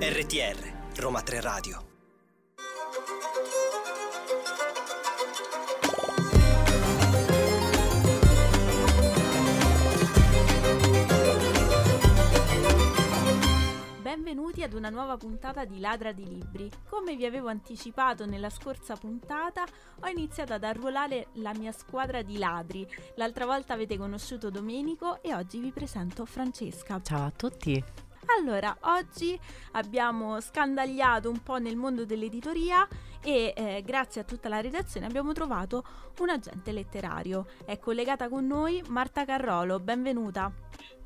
RTR Roma 3 Radio ad una nuova puntata di Ladra di Libri. Come vi avevo anticipato nella scorsa puntata, ho iniziato ad arruolare la mia squadra di ladri. L'altra volta avete conosciuto Domenico e oggi vi presento Francesca. Ciao a tutti. Allora, oggi abbiamo scandagliato un po' nel mondo dell'editoria e eh, grazie a tutta la redazione abbiamo trovato un agente letterario. È collegata con noi Marta Carrolo, benvenuta.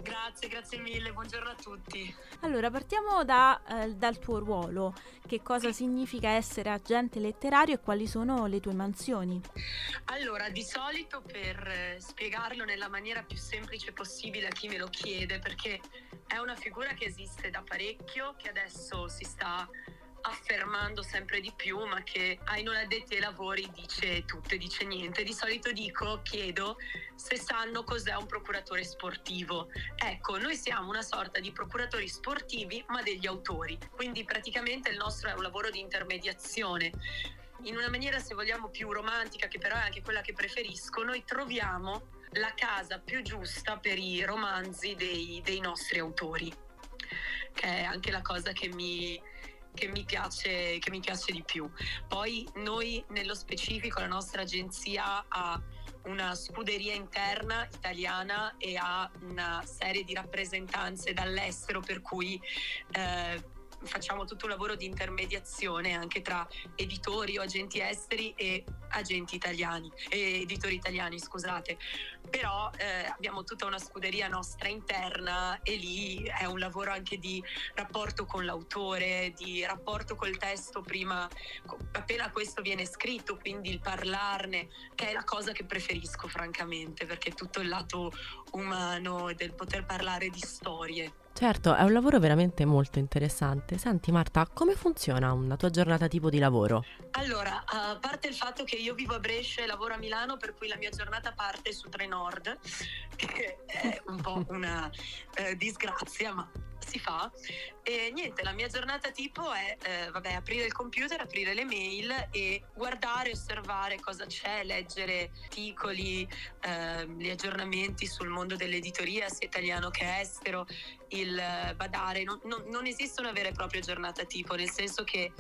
Grazie, grazie mille, buongiorno a tutti. Allora, partiamo da, eh, dal tuo ruolo. Che cosa significa essere agente letterario e quali sono le tue mansioni? Allora, di solito per eh, spiegarlo nella maniera più semplice possibile a chi me lo chiede, perché è una figura che esiste da parecchio, che adesso si sta affermando sempre di più, ma che ai non addetti ai lavori dice tutto e dice niente. Di solito dico, chiedo se sanno cos'è un procuratore sportivo. Ecco, noi siamo una sorta di procuratori sportivi, ma degli autori. Quindi praticamente il nostro è un lavoro di intermediazione. In una maniera, se vogliamo, più romantica, che però è anche quella che preferisco, noi troviamo la casa più giusta per i romanzi dei, dei nostri autori, che è anche la cosa che mi, che mi, piace, che mi piace di più. Poi noi nello specifico la nostra agenzia ha una scuderia interna italiana e ha una serie di rappresentanze dall'estero per cui eh, facciamo tutto un lavoro di intermediazione anche tra editori o agenti esteri e agenti italiani, eh, editori italiani, scusate. Però eh, abbiamo tutta una scuderia nostra interna e lì è un lavoro anche di rapporto con l'autore, di rapporto col testo prima, appena questo viene scritto, quindi il parlarne, che è la cosa che preferisco francamente, perché tutto il lato umano del poter parlare di storie. Certo, è un lavoro veramente molto interessante. Senti Marta, come funziona una tua giornata tipo di lavoro? Allora, a parte il fatto che io vivo a Brescia e lavoro a Milano, per cui la mia giornata parte su Trenord, che è un po' una eh, disgrazia, ma si fa. E niente, la mia giornata tipo è eh, vabbè, aprire il computer, aprire le mail e guardare, osservare cosa c'è, leggere articoli, eh, gli aggiornamenti sul mondo dell'editoria, sia italiano che estero, il badare. Non, non, non esiste una vera e propria giornata tipo, nel senso che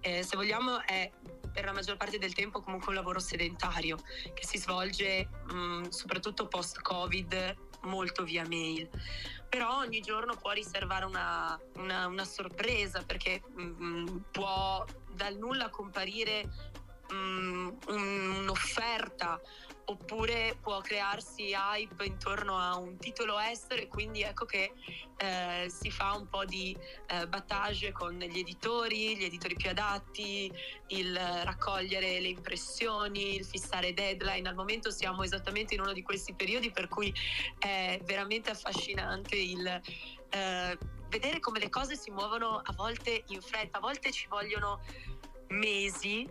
eh, se vogliamo è per la maggior parte del tempo comunque un lavoro sedentario che si svolge mh, soprattutto post-Covid molto via mail però ogni giorno può riservare una, una, una sorpresa perché mh, mm, può dal nulla comparire mh, mm, un'offerta oppure può crearsi hype intorno a un titolo estero e quindi ecco che eh, si fa un po' di eh, battage con gli editori, gli editori più adatti, il raccogliere le impressioni, il fissare deadline. Al momento siamo esattamente in uno di questi periodi per cui è veramente affascinante il eh, vedere come le cose si muovono a volte in fretta, a volte ci vogliono mesi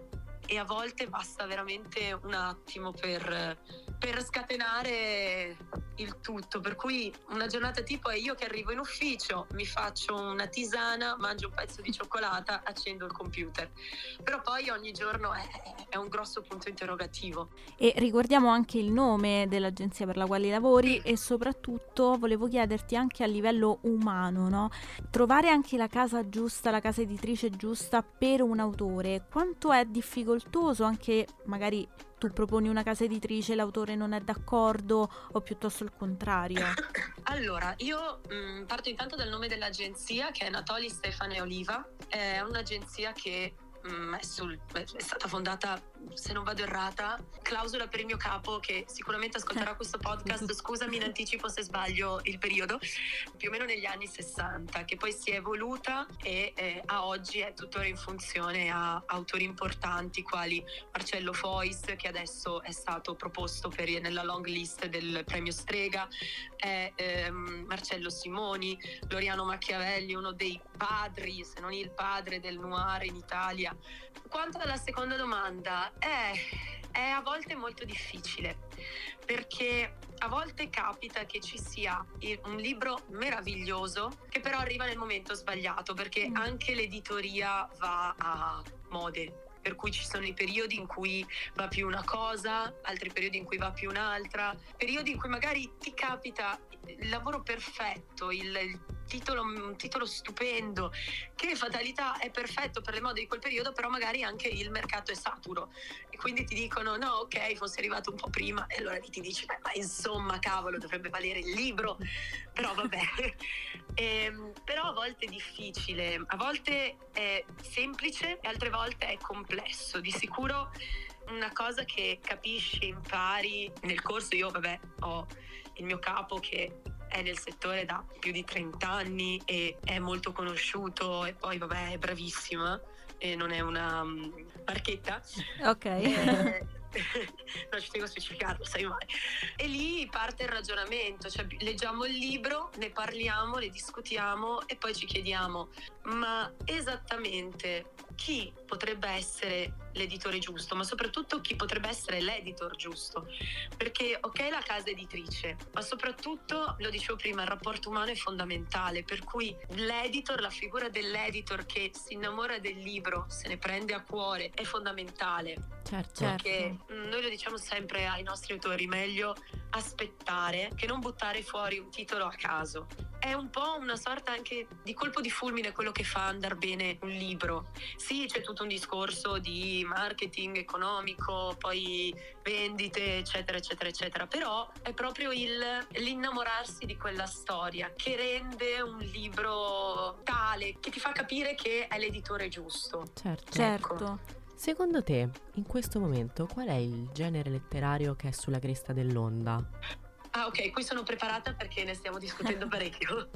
e a volte basta veramente un attimo per, per scatenare il tutto. Per cui una giornata tipo è io che arrivo in ufficio, mi faccio una tisana, mangio un pezzo di cioccolata, accendo il computer. Però poi ogni giorno è, è un grosso punto interrogativo. E ricordiamo anche il nome dell'agenzia per la quale lavori e soprattutto volevo chiederti anche a livello umano, no? Trovare anche la casa giusta, la casa editrice giusta per un autore, quanto è difficoltoso anche magari tu proponi una casa editrice, l'autore non è d'accordo o piuttosto il contrario? Allora, io mh, mm, parto intanto dal nome dell'agenzia che è Natoli Stefane Oliva, è un'agenzia che mh, mm, è, sul, è stata fondata se non vado errata, clausola per il mio capo che sicuramente ascolterà questo podcast, scusami in anticipo se sbaglio il periodo, più o meno negli anni 60, che poi si è evoluta e eh, a oggi è tuttora in funzione a autori importanti quali Marcello Fois, che adesso è stato proposto per, nella long list del premio Strega, è ehm, Marcello Simoni, Loriano Machiavelli, uno dei padri, se non il padre del noir in Italia. Quanto alla seconda domanda, è, è a volte molto difficile perché a volte capita che ci sia un libro meraviglioso che però arriva nel momento sbagliato perché mm. anche l'editoria va a mode per cui ci sono i periodi in cui va più una cosa, altri periodi in cui va più un'altra, periodi in cui magari ti capita il lavoro perfetto, il, il titolo, un titolo stupendo, che fatalità è perfetto per le mode di quel periodo, però magari anche il mercato è saturo e quindi ti dicono no, ok, fosse arrivato un po' prima e allora ti dici, beh, ma insomma, cavolo, dovrebbe valere il libro, però vabbè. e, ehm, però a volte è difficile, a volte è semplice e altre volte è complesso. Di sicuro una cosa che capisci, impari nel corso, io vabbè ho il mio capo che è nel settore da più di 30 anni e è molto conosciuto e poi vabbè è bravissima e non è una um, marchetta. Ok. Eh, non ci tengo a specificarlo, sai mai. E lì parte il ragionamento, cioè leggiamo il libro, ne parliamo, ne discutiamo e poi ci chiediamo, ma esattamente chi potrebbe essere l'editore giusto, ma soprattutto chi potrebbe essere l'editor giusto. Perché ok la casa editrice, ma soprattutto, lo dicevo prima, il rapporto umano è fondamentale, per cui l'editor, la figura dell'editor che si innamora del libro, se ne prende a cuore, è fondamentale. Certo. Perché certo. noi lo diciamo sempre ai nostri autori, meglio aspettare che non buttare fuori un titolo a caso. È un po' una sorta anche di colpo di fulmine quello che fa andare bene un libro. Sì, c'è tutto un discorso di marketing economico, poi vendite, eccetera, eccetera, eccetera, però è proprio il, l'innamorarsi di quella storia che rende un libro tale, che ti fa capire che è l'editore giusto. Certo. Certo. Ecco. Secondo te, in questo momento, qual è il genere letterario che è sulla cresta dell'onda? Ah, ok, qui sono preparata perché ne stiamo discutendo parecchio.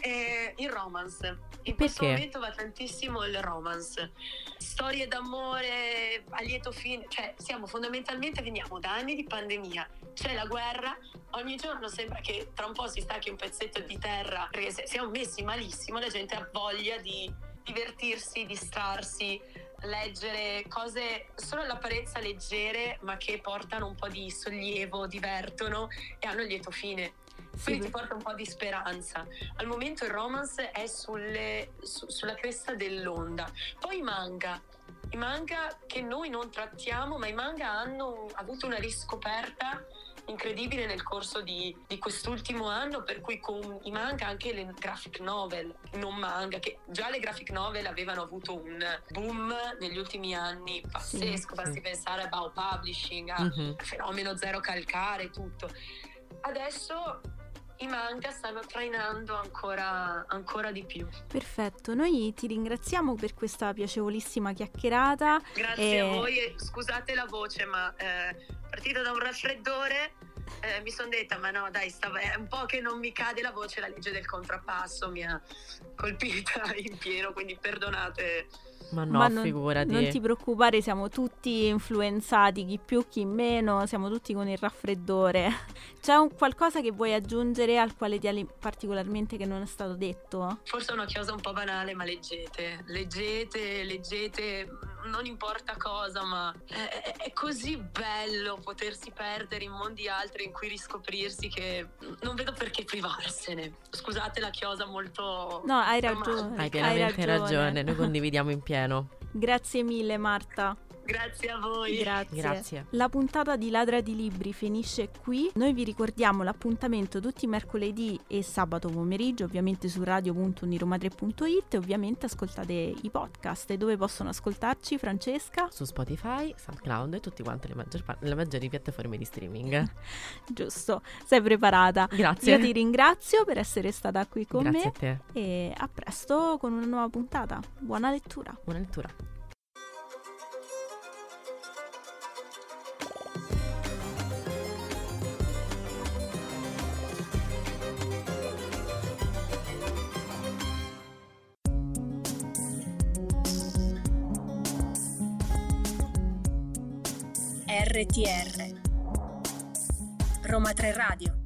eh, il romance. In Perché? questo momento va tantissimo il romance. Storie d'amore a lieto fine, cioè siamo fondamentalmente veniamo da anni di pandemia. C'è la guerra, ogni giorno sembra che tra un po' si stacchi un pezzetto di terra perché siamo messi malissimo, la gente ha voglia di divertirsi, distrarsi, leggere cose solo all'apparenza leggere ma che portano un po' di sollievo, divertono e hanno il lieto fine. Quindi sì. ti porta un po' di speranza. Al momento il romance è sulle, su, sulla cresta dell'onda. Poi i manga. I manga che noi non trattiamo, ma i manga hanno avuto una riscoperta incredibile nel corso di, di, quest'ultimo anno, per cui con i manga anche le graphic novel, non manga, che già le graphic novel avevano avuto un boom negli ultimi anni pazzesco, sì, basti sì. pensare a Bao Publishing, a mm-hmm. fenomeno zero calcare, tutto. Adesso i manga stanno trainando ancora, ancora, di più. Perfetto, noi ti ringraziamo per questa piacevolissima chiacchierata. Grazie e... a voi, scusate la voce, ma eh, partita da un raffreddore. Eh, mi sono detta, ma no, dai, stava, è un po' che non mi cade la voce, la legge del contrappasso mi ha colpita in pieno, quindi perdonate ma no, Ma non, figurati. Non ti preoccupare, siamo tutti influenzati, chi più, chi meno, siamo tutti con il raffreddore. C'è un qualcosa che vuoi aggiungere al quale ti ali particolarmente che non è stato detto? Forse è una cosa un po' banale, ma leggete, leggete, leggete, non importa cosa, ma è, è così bello potersi perdere in mondi altri in cui riscoprirsi che non vedo perché privarsene. Scusate la chiosa molto... No, hai ragione. Hai pienamente hai ragione. ragione, noi condividiamo in pieno. Grazie mille Marta. Grazie a voi. Grazie. Grazie. La puntata di Ladra di Libri finisce qui. Noi vi ricordiamo l'appuntamento tutti i mercoledì e sabato pomeriggio, ovviamente su radio.uniroma3.it e ovviamente ascoltate i podcast. E dove possono ascoltarci, Francesca? Su Spotify, SoundCloud e tutte quante le, maggior, le maggiori piattaforme di streaming. Giusto, sei preparata. Grazie. Io ti ringrazio per essere stata qui con Grazie me. Grazie a te. E a presto con una nuova puntata. Buona lettura. Buona lettura. RTR Roma 3 Radio